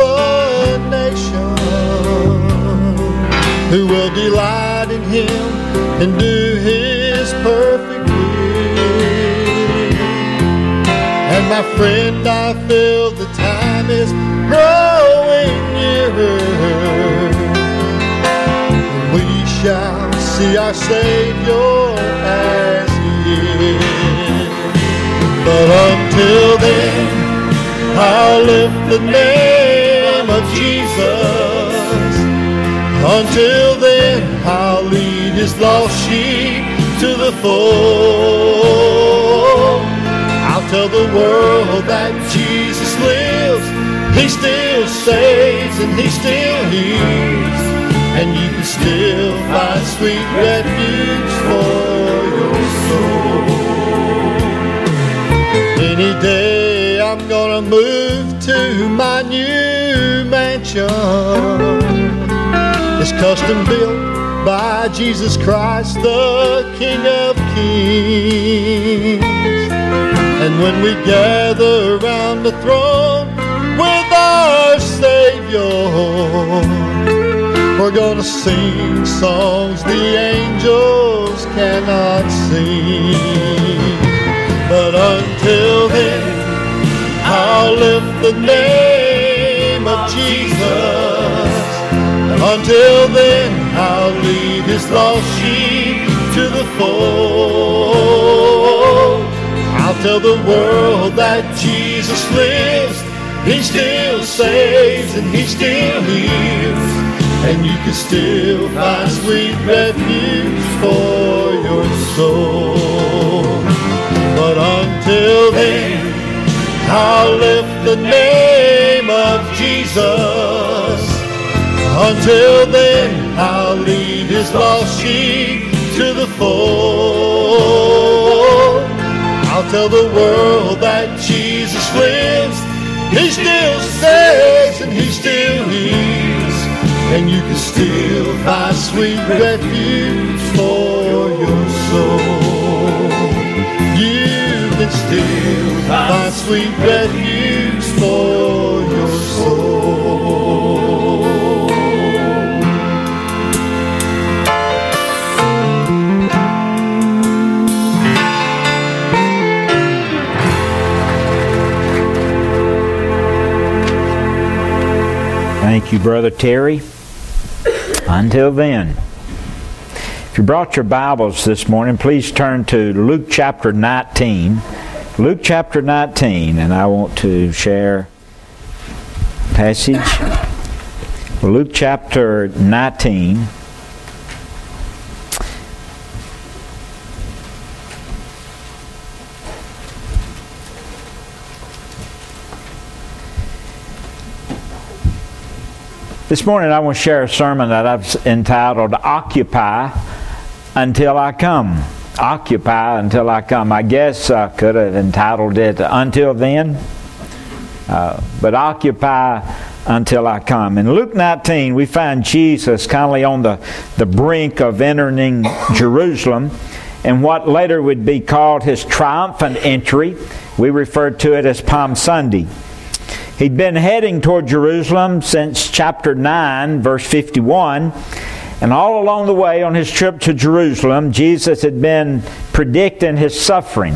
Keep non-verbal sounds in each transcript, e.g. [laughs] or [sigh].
a nation who will delight in him and do his perfect will. And my friend, I feel the time is growing nearer. And We shall see our Savior as he is. But until then, I'll lift the name Jesus. Until then, I'll lead his lost sheep to the fold. I'll tell the world that Jesus lives. He still saves and he still heals. And you can still find sweet refuge for your soul. Any day I'm gonna move to my new mansion. It's custom built by Jesus Christ, the King of Kings. And when we gather around the throne with our Savior, we're gonna sing songs the angels cannot sing. But until then, I'll lift the name of Jesus. Until then, I'll lead his lost sheep to the fold. I'll tell the world that Jesus lives. He still saves and he still heals. And you can still find sweet refuge for your soul. But until then, I'll lift the name of Jesus. Until then, I'll lead his lost sheep to the fold. I'll tell the world that Jesus lives. He still saves and he still heals. And you can still find sweet refuge for your soul. You can still find sweet refuge for Thank you, Brother Terry. Until then, if you brought your Bibles this morning, please turn to Luke chapter 19. Luke chapter 19, and I want to share passage. Luke chapter 19. This morning I want to share a sermon that I've entitled Occupy Until I Come. Occupy Until I Come. I guess I could have entitled it Until Then, uh, but Occupy Until I Come. In Luke 19, we find Jesus kindly on the, the brink of entering Jerusalem and what later would be called his triumphant entry. We refer to it as Palm Sunday. He'd been heading toward Jerusalem since chapter 9, verse 51. And all along the way on his trip to Jerusalem, Jesus had been predicting his suffering,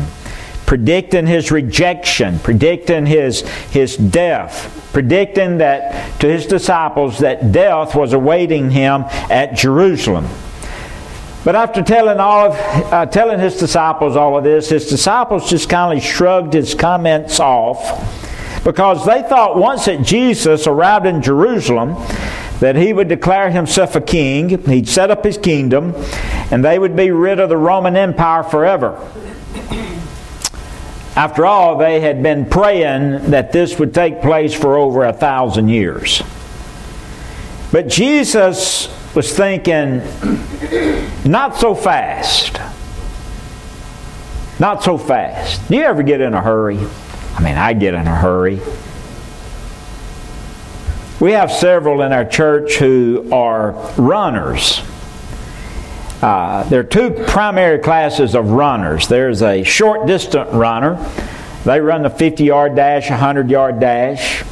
predicting his rejection, predicting his, his death, predicting that to his disciples that death was awaiting him at Jerusalem. But after telling all of, uh, telling his disciples all of this, his disciples just kind of shrugged his comments off because they thought once that Jesus arrived in Jerusalem that he would declare himself a king, he'd set up his kingdom, and they would be rid of the Roman Empire forever. After all, they had been praying that this would take place for over a thousand years. But Jesus was thinking, not so fast. Not so fast. Do you ever get in a hurry? I mean, I get in a hurry. We have several in our church who are runners. Uh, there are two primary classes of runners. There's a short distance runner. They run the 50 yard dash, 100 yard dash.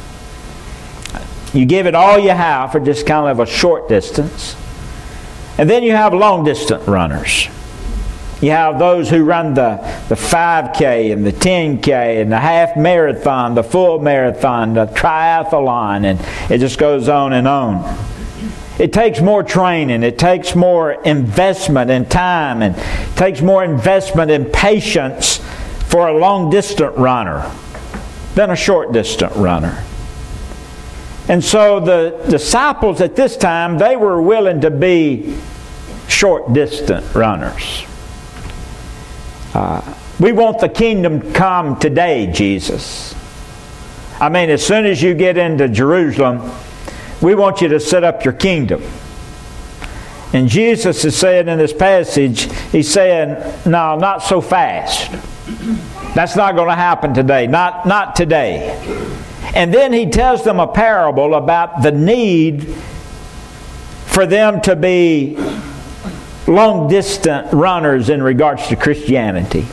You give it all you have for just kind of a short distance. And then you have long distance runners. You have those who run the, the 5K and the 10K and the half marathon, the full marathon, the triathlon, and it just goes on and on. It takes more training, it takes more investment in time, and takes more investment in patience for a long distance runner than a short distance runner. And so the disciples at this time, they were willing to be short distance runners. Uh, we want the kingdom come today, Jesus. I mean, as soon as you get into Jerusalem, we want you to set up your kingdom. And Jesus is saying in this passage, He's saying, No, not so fast. That's not going to happen today. Not, not today. And then He tells them a parable about the need for them to be long distance runners in regards to Christianity.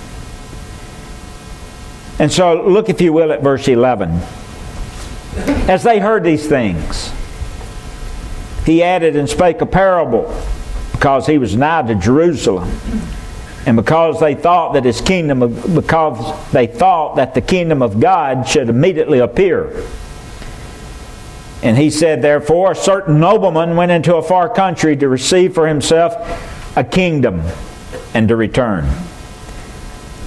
And so, look, if you will, at verse 11. As they heard these things, he added and spake a parable because he was nigh to Jerusalem. And because they thought that his kingdom, because they thought that the kingdom of God should immediately appear. And he said, Therefore, a certain nobleman went into a far country to receive for himself a kingdom and to return.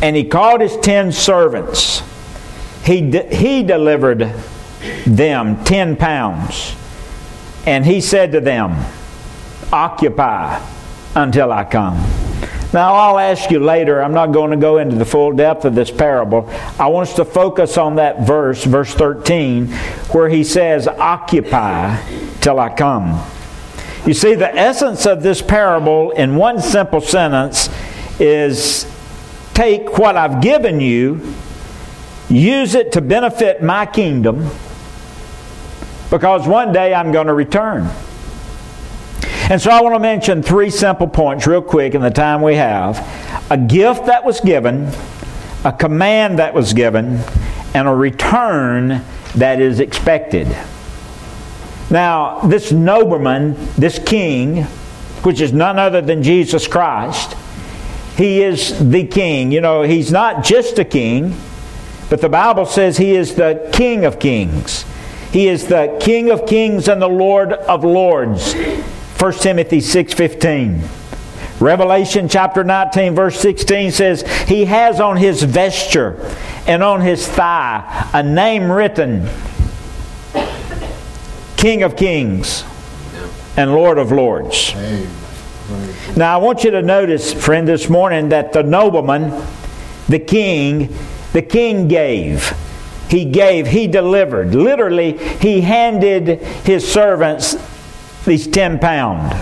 And he called his ten servants. He, de- he delivered them ten pounds and he said to them, Occupy until I come. Now, I'll ask you later, I'm not going to go into the full depth of this parable. I want us to focus on that verse, verse 13, where he says, Occupy till I come. You see, the essence of this parable in one simple sentence is take what I've given you, use it to benefit my kingdom because one day I'm going to return. And so I want to mention three simple points real quick in the time we have a gift that was given, a command that was given, and a return that is expected. Now, this nobleman, this king, which is none other than Jesus Christ, he is the king. You know, he's not just a king, but the Bible says he is the king of kings. He is the King of kings and the Lord of lords. 1 Timothy 6:15. Revelation chapter 19 verse 16 says, He has on his vesture and on his thigh a name written, King of kings and Lord of lords. Now I want you to notice, friend, this morning that the nobleman, the king, the king gave he gave, he delivered. Literally, he handed his servants these 10 pound,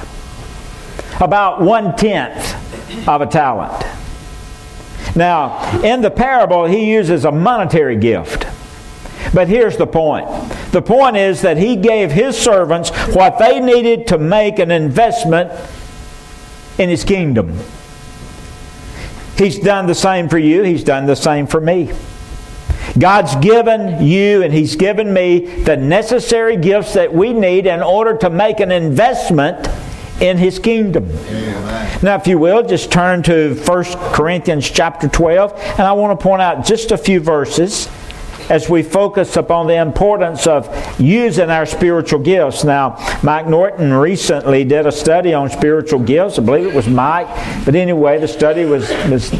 about one tenth of a talent. Now, in the parable, he uses a monetary gift. But here's the point the point is that he gave his servants what they needed to make an investment in his kingdom. He's done the same for you, he's done the same for me. God's given you and He's given me the necessary gifts that we need in order to make an investment in his kingdom. Amen. Now, if you will, just turn to 1 Corinthians chapter 12, and I want to point out just a few verses as we focus upon the importance of using our spiritual gifts. Now, Mike Norton recently did a study on spiritual gifts. I believe it was Mike. But anyway, the study was, was,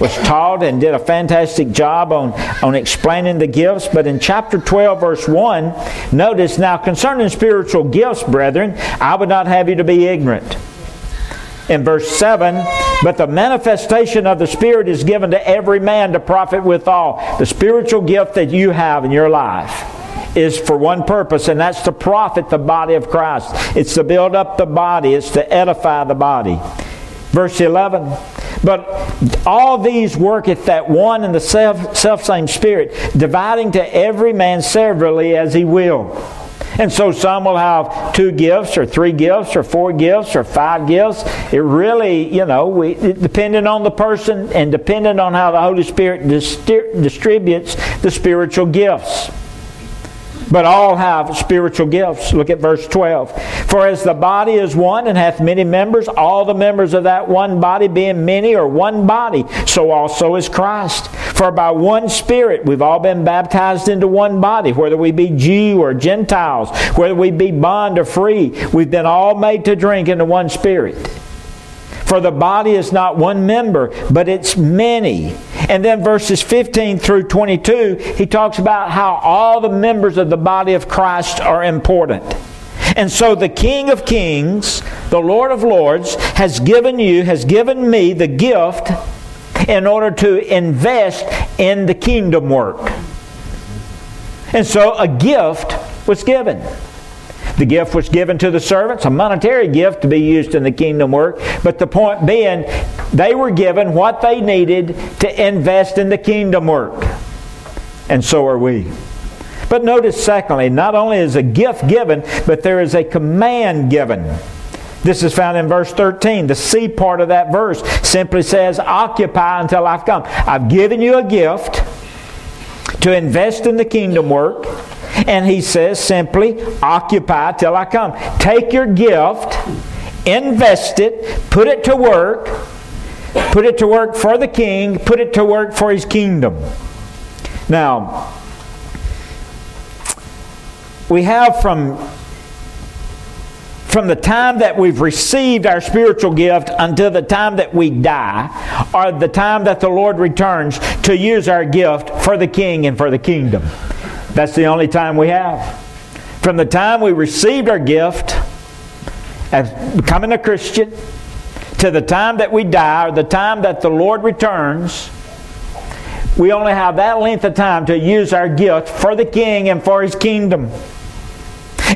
was taught and did a fantastic job on, on explaining the gifts. But in chapter 12, verse 1, notice now concerning spiritual gifts, brethren, I would not have you to be ignorant. In verse 7 But the manifestation of the Spirit is given to every man to profit withal. The spiritual gift that you have in your life is for one purpose, and that's to profit the body of Christ. It's to build up the body, it's to edify the body. Verse 11 But all these worketh that one and the self, self same Spirit, dividing to every man severally as he will. And so some will have two gifts or three gifts or four gifts or five gifts. It really, you know, we, depending on the person and depending on how the Holy Spirit distributes the spiritual gifts but all have spiritual gifts. Look at verse 12. For as the body is one and hath many members, all the members of that one body being many are one body, so also is Christ. For by one Spirit we've all been baptized into one body, whether we be Jew or Gentiles, whether we be bond or free, we've been all made to drink into one Spirit. For the body is not one member, but it's many. And then verses 15 through 22, he talks about how all the members of the body of Christ are important. And so the King of Kings, the Lord of Lords, has given you, has given me the gift in order to invest in the kingdom work. And so a gift was given. The gift was given to the servants, a monetary gift to be used in the kingdom work. But the point being, they were given what they needed to invest in the kingdom work. And so are we. But notice, secondly, not only is a gift given, but there is a command given. This is found in verse 13. The C part of that verse simply says, Occupy until I've come. I've given you a gift to invest in the kingdom work. And he says simply, occupy till I come. Take your gift, invest it, put it to work, put it to work for the king, put it to work for his kingdom. Now, we have from from the time that we've received our spiritual gift until the time that we die, or the time that the Lord returns to use our gift for the king and for the kingdom. That's the only time we have. From the time we received our gift as becoming a Christian to the time that we die or the time that the Lord returns, we only have that length of time to use our gift for the King and for His kingdom.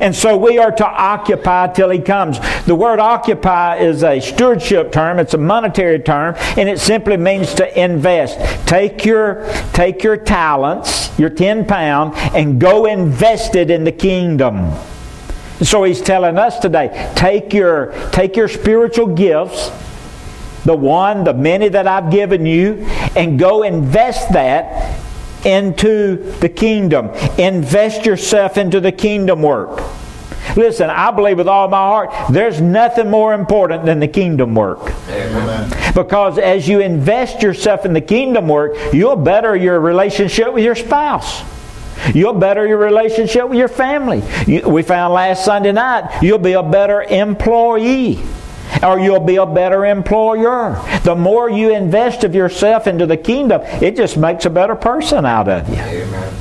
And so we are to occupy till he comes. The word occupy is a stewardship term, it's a monetary term, and it simply means to invest. Take your, take your talents, your 10 pound, and go invest it in the kingdom. So he's telling us today, take your, take your spiritual gifts, the one, the many that I've given you, and go invest that into the kingdom. Invest yourself into the kingdom work. Listen, I believe with all my heart, there's nothing more important than the kingdom work. Amen. Because as you invest yourself in the kingdom work, you'll better your relationship with your spouse. You'll better your relationship with your family. You, we found last Sunday night, you'll be a better employee or you'll be a better employer. The more you invest of yourself into the kingdom, it just makes a better person out of you. Amen.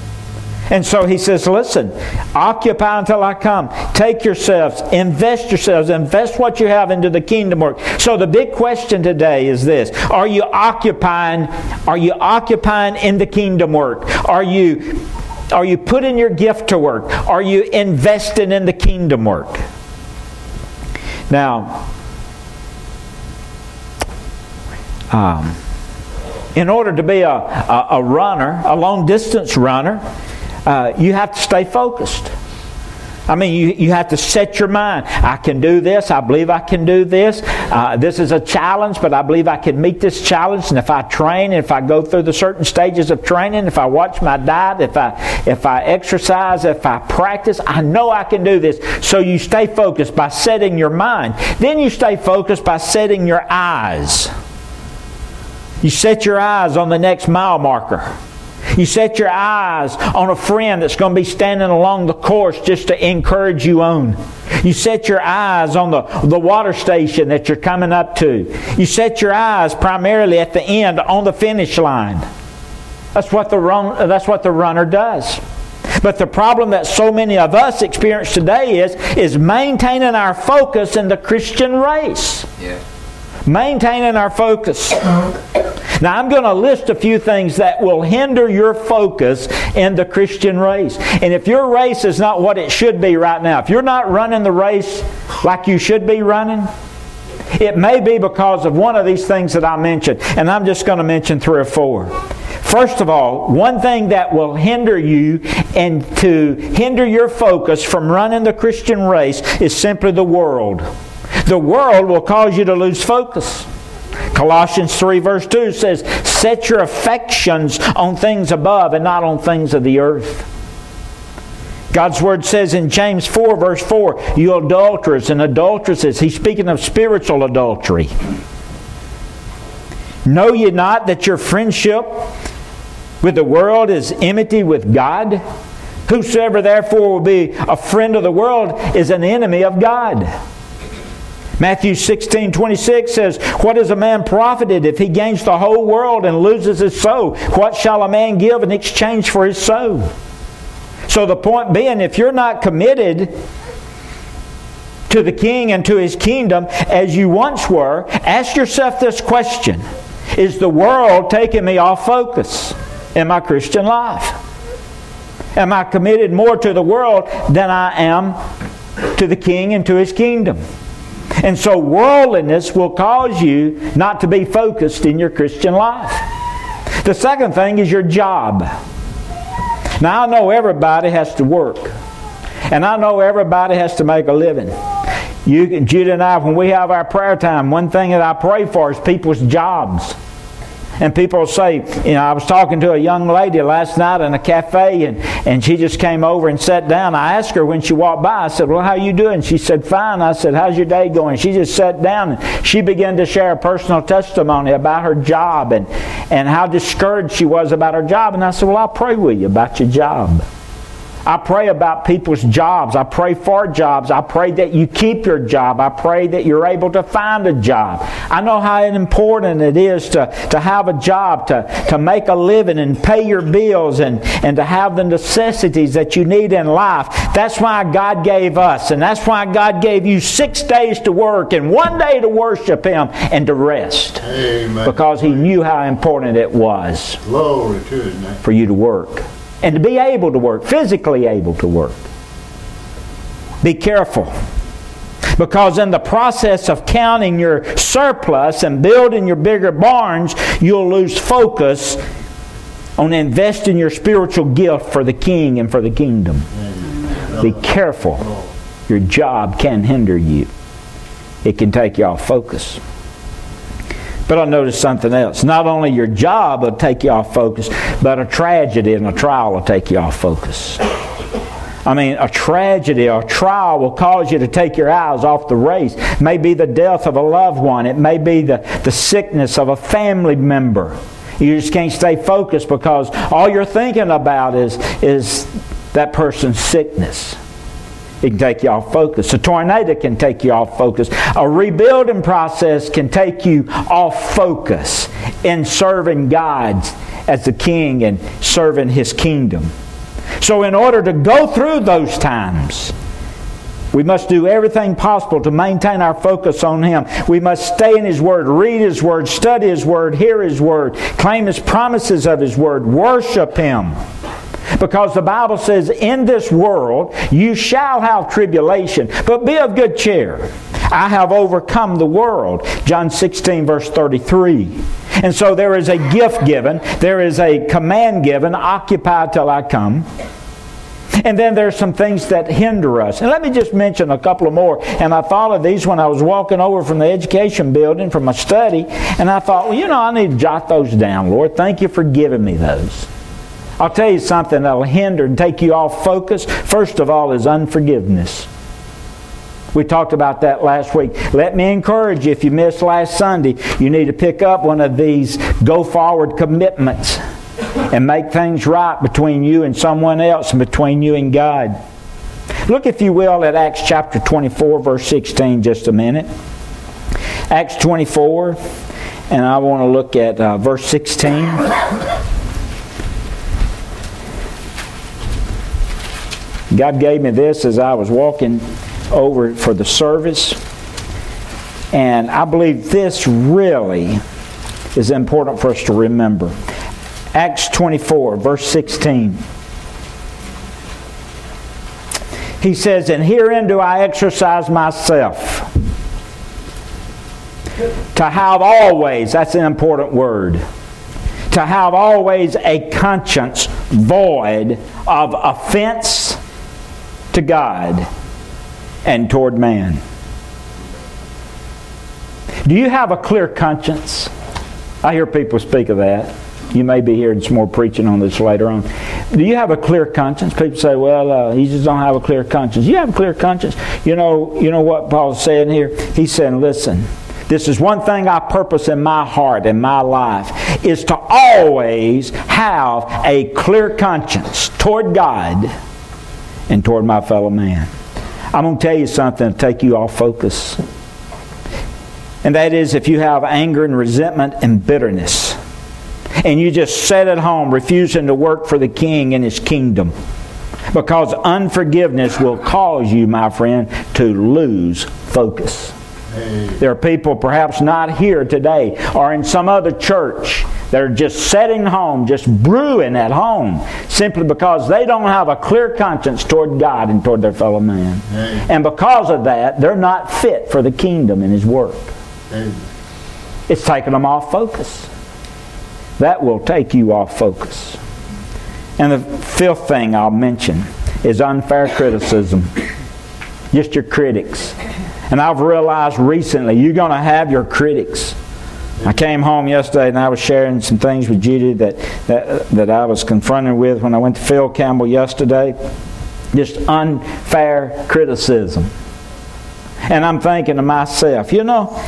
And so he says, listen, occupy until I come. Take yourselves, invest yourselves, invest what you have into the kingdom work. So the big question today is this. Are you occupying, are you occupying in the kingdom work? Are you are you putting your gift to work? Are you investing in the kingdom work? Now, um, in order to be a, a, a runner, a long distance runner, uh, you have to stay focused. I mean, you, you have to set your mind. I can do this. I believe I can do this. Uh, this is a challenge, but I believe I can meet this challenge. And if I train, if I go through the certain stages of training, if I watch my diet, if I if I exercise, if I practice, I know I can do this. So you stay focused by setting your mind. Then you stay focused by setting your eyes. You set your eyes on the next mile marker. You set your eyes on a friend that's going to be standing along the course just to encourage you on. You set your eyes on the, the water station that you're coming up to. You set your eyes primarily at the end on the finish line. That's what the, run, that's what the runner does. But the problem that so many of us experience today is, is maintaining our focus in the Christian race. Yeah. Maintaining our focus. Now, I'm going to list a few things that will hinder your focus in the Christian race. And if your race is not what it should be right now, if you're not running the race like you should be running, it may be because of one of these things that I mentioned. And I'm just going to mention three or four. First of all, one thing that will hinder you and to hinder your focus from running the Christian race is simply the world. The world will cause you to lose focus. Colossians 3 verse 2 says, Set your affections on things above and not on things of the earth. God's word says in James 4 verse 4, You adulterers and adulteresses, he's speaking of spiritual adultery. Know ye not that your friendship with the world is enmity with God? Whosoever therefore will be a friend of the world is an enemy of God. Matthew 16, 26 says, What is a man profited if he gains the whole world and loses his soul? What shall a man give in exchange for his soul? So the point being, if you're not committed to the king and to his kingdom as you once were, ask yourself this question Is the world taking me off focus? in my Christian life? Am I committed more to the world than I am to the King and to His kingdom? And so worldliness will cause you not to be focused in your Christian life. The second thing is your job. Now I know everybody has to work. And I know everybody has to make a living. You, Judy and I, when we have our prayer time, one thing that I pray for is people's jobs. And people say, you know, I was talking to a young lady last night in a cafe, and, and she just came over and sat down. I asked her when she walked by, I said, Well, how you doing? She said, Fine. I said, How's your day going? She just sat down and she began to share a personal testimony about her job and, and how discouraged she was about her job. And I said, Well, I'll pray with you about your job. I pray about people's jobs. I pray for jobs. I pray that you keep your job. I pray that you're able to find a job. I know how important it is to, to have a job, to, to make a living and pay your bills and, and to have the necessities that you need in life. That's why God gave us, and that's why God gave you six days to work and one day to worship Him and to rest. Amen. Because He knew how important it was Glory to His for you to work and to be able to work, physically able to work. Be careful. Because in the process of counting your surplus and building your bigger barns, you'll lose focus on investing your spiritual gift for the king and for the kingdom. Be careful. Your job can hinder you. It can take you off focus. But I noticed something else. Not only your job will take you off focus, but a tragedy and a trial will take you off focus. I mean, a tragedy or a trial will cause you to take your eyes off the race. It may be the death of a loved one. It may be the, the sickness of a family member. You just can't stay focused because all you're thinking about is, is that person's sickness. It can take you off focus. A tornado can take you off focus. A rebuilding process can take you off focus in serving God as the king and serving his kingdom. So, in order to go through those times, we must do everything possible to maintain our focus on Him. We must stay in His Word, read His Word, study His Word, hear His Word, claim His promises of His Word, worship Him. Because the Bible says, In this world you shall have tribulation, but be of good cheer. I have overcome the world. John 16, verse 33. And so there is a gift given, there is a command given occupy till I come. And then there's some things that hinder us. And let me just mention a couple of more. And I thought of these when I was walking over from the education building from my study. And I thought, well, you know, I need to jot those down, Lord. Thank you for giving me those. I'll tell you something that'll hinder and take you off focus. First of all, is unforgiveness. We talked about that last week. Let me encourage you if you missed last Sunday, you need to pick up one of these go forward commitments and make things right between you and someone else and between you and God. Look, if you will, at Acts chapter 24, verse 16, just a minute. Acts 24, and I want to look at uh, verse 16. God gave me this as I was walking over for the service. And I believe this really is important for us to remember. Acts 24, verse 16. He says, And herein do I exercise myself. To have always, that's an important word. To have always a conscience void of offense to God and toward man. Do you have a clear conscience? I hear people speak of that. You may be hearing some more preaching on this later on. Do you have a clear conscience? People say, "Well, uh, just don't have a clear conscience." You have a clear conscience. You know, you know what Paul's saying here. He's saying, "Listen, this is one thing I purpose in my heart, in my life, is to always have a clear conscience toward God and toward my fellow man." I'm going to tell you something to take you off focus. And that is if you have anger and resentment and bitterness, and you just sit at home refusing to work for the king and his kingdom. Because unforgiveness will cause you, my friend, to lose focus. There are people perhaps not here today or in some other church that are just setting home, just brewing at home, simply because they don't have a clear conscience toward God and toward their fellow man. And because of that, they're not fit for the kingdom and His work. It's taking them off focus. That will take you off focus. And the fifth thing I'll mention is unfair criticism. Just your critics. And I've realized recently you're going to have your critics. I came home yesterday and I was sharing some things with Judy that, that, that I was confronted with when I went to Phil Campbell yesterday. Just unfair criticism. And I'm thinking to myself, you know,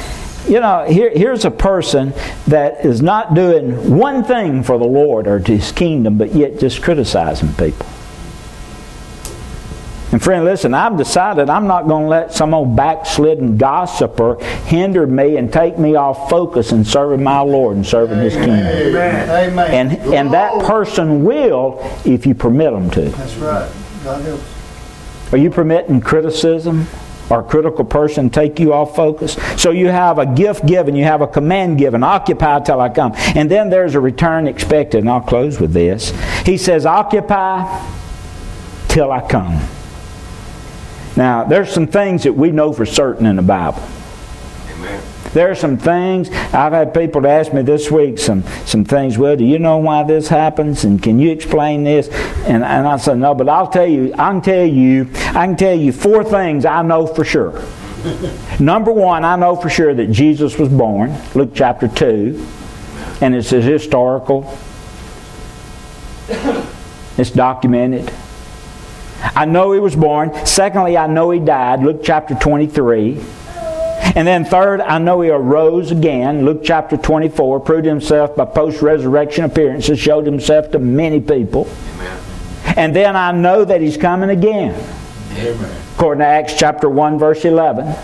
you know, here, here's a person that is not doing one thing for the Lord or to His kingdom, but yet just criticizing people. And friend, listen, I've decided I'm not going to let some old backslidden gossiper hinder me and take me off focus in serving my Lord and serving His kingdom. Amen. And, and that person will if you permit them to. That's right. God helps. Are you permitting criticism? or a critical person take you off focus. So you have a gift given, you have a command given, occupy till I come. And then there's a return expected, and I'll close with this. He says, occupy till I come. Now, there's some things that we know for certain in the Bible. There are some things I've had people to ask me this week some some things. Well, do you know why this happens? And can you explain this? And and I said no, but I'll tell you. I can tell you. I can tell you four things I know for sure. [laughs] Number one, I know for sure that Jesus was born. Luke chapter two, and it's a historical. It's documented. I know he was born. Secondly, I know he died. Luke chapter 23. And then third, I know he arose again. Luke chapter 24 proved himself by post-resurrection appearances, showed himself to many people. Amen. And then I know that he's coming again. Amen. According to Acts chapter 1 verse 11.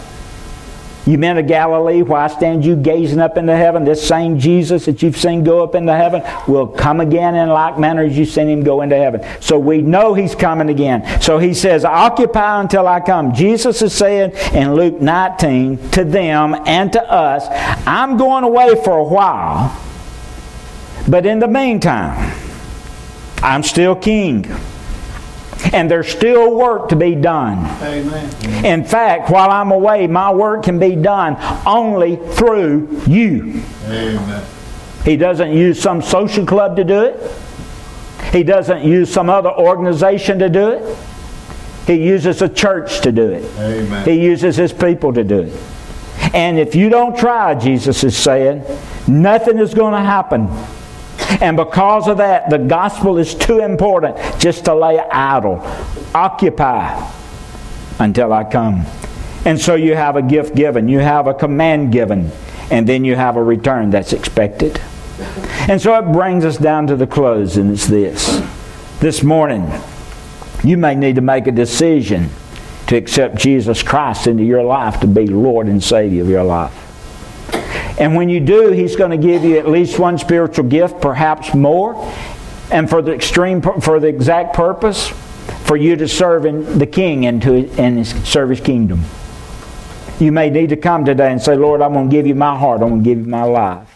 You men of Galilee, why stand you gazing up into heaven? This same Jesus that you've seen go up into heaven will come again in like manner as you've seen him go into heaven. So we know he's coming again. So he says, Occupy until I come. Jesus is saying in Luke 19 to them and to us, I'm going away for a while, but in the meantime, I'm still king. And there's still work to be done. Amen. In fact, while I'm away, my work can be done only through you. Amen. He doesn't use some social club to do it. He doesn't use some other organization to do it. He uses a church to do it. Amen. He uses his people to do it. And if you don't try, Jesus is saying, nothing is going to happen and because of that, the gospel is too important just to lay idle. Occupy until I come. And so you have a gift given, you have a command given, and then you have a return that's expected. And so it brings us down to the close, and it's this. This morning, you may need to make a decision to accept Jesus Christ into your life to be Lord and Savior of your life. And when you do, He's going to give you at least one spiritual gift, perhaps more. And for the extreme, for the exact purpose, for you to serve in the King and to and serve His kingdom. You may need to come today and say, Lord, I'm going to give you my heart. I'm going to give you my life.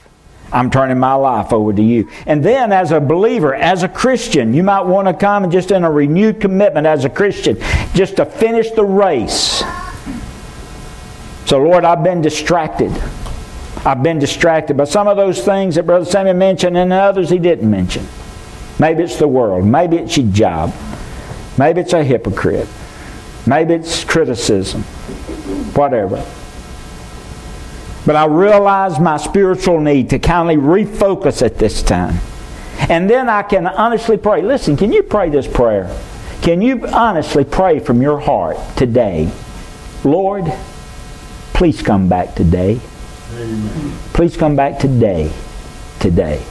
I'm turning my life over to you. And then, as a believer, as a Christian, you might want to come just in a renewed commitment as a Christian, just to finish the race. So, Lord, I've been distracted. I've been distracted by some of those things that Brother Samuel mentioned and others he didn't mention. Maybe it's the world. Maybe it's your job. Maybe it's a hypocrite. Maybe it's criticism. Whatever. But I realize my spiritual need to kindly refocus at this time. And then I can honestly pray. Listen, can you pray this prayer? Can you honestly pray from your heart today? Lord, please come back today. Amen. Please come back today. Today.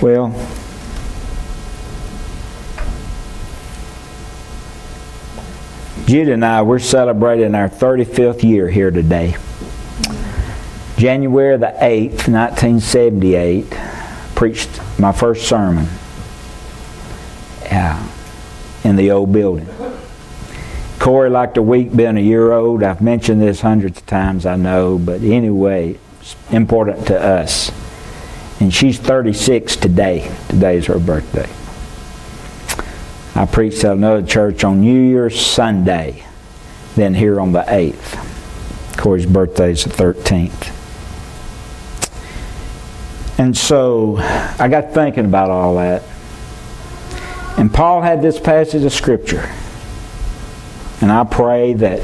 Well, Judy and I, we're celebrating our 35th year here today. January the 8th, 1978, preached my first sermon uh, in the old building. Corey, liked the week being a year old, I've mentioned this hundreds of times, I know, but anyway, it's important to us. And she's 36 today. Today is her birthday. I preached at another church on New Year's Sunday, then here on the 8th. Corey's birthday is the 13th. And so I got thinking about all that. And Paul had this passage of Scripture. And I pray that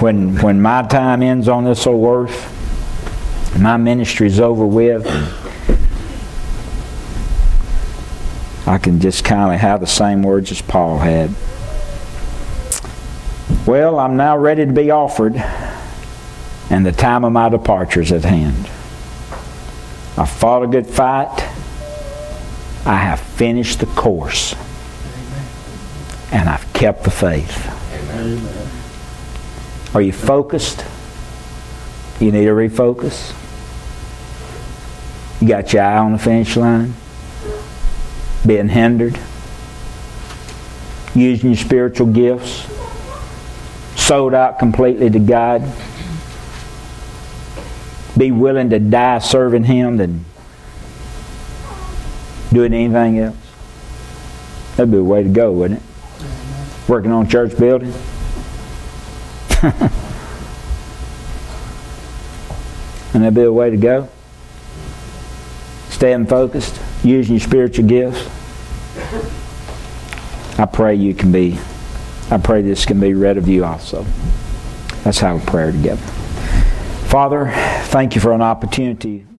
when, when my time ends on this old earth, my ministry is over with, I can just kind of have the same words as Paul had. Well, I'm now ready to be offered, and the time of my departure is at hand. I fought a good fight. I have finished the course. And I've kept the faith. Amen. Are you focused? You need to refocus. You got your eye on the finish line? being hindered, using your spiritual gifts, sold out completely to God, be willing to die serving Him than doing anything else. That'd be a way to go, wouldn't it? Working on church building. [laughs] and that'd be a way to go. Staying focused, using your spiritual gifts. I pray you can be, I pray this can be read of you also. Let's have a prayer together. Father, thank you for an opportunity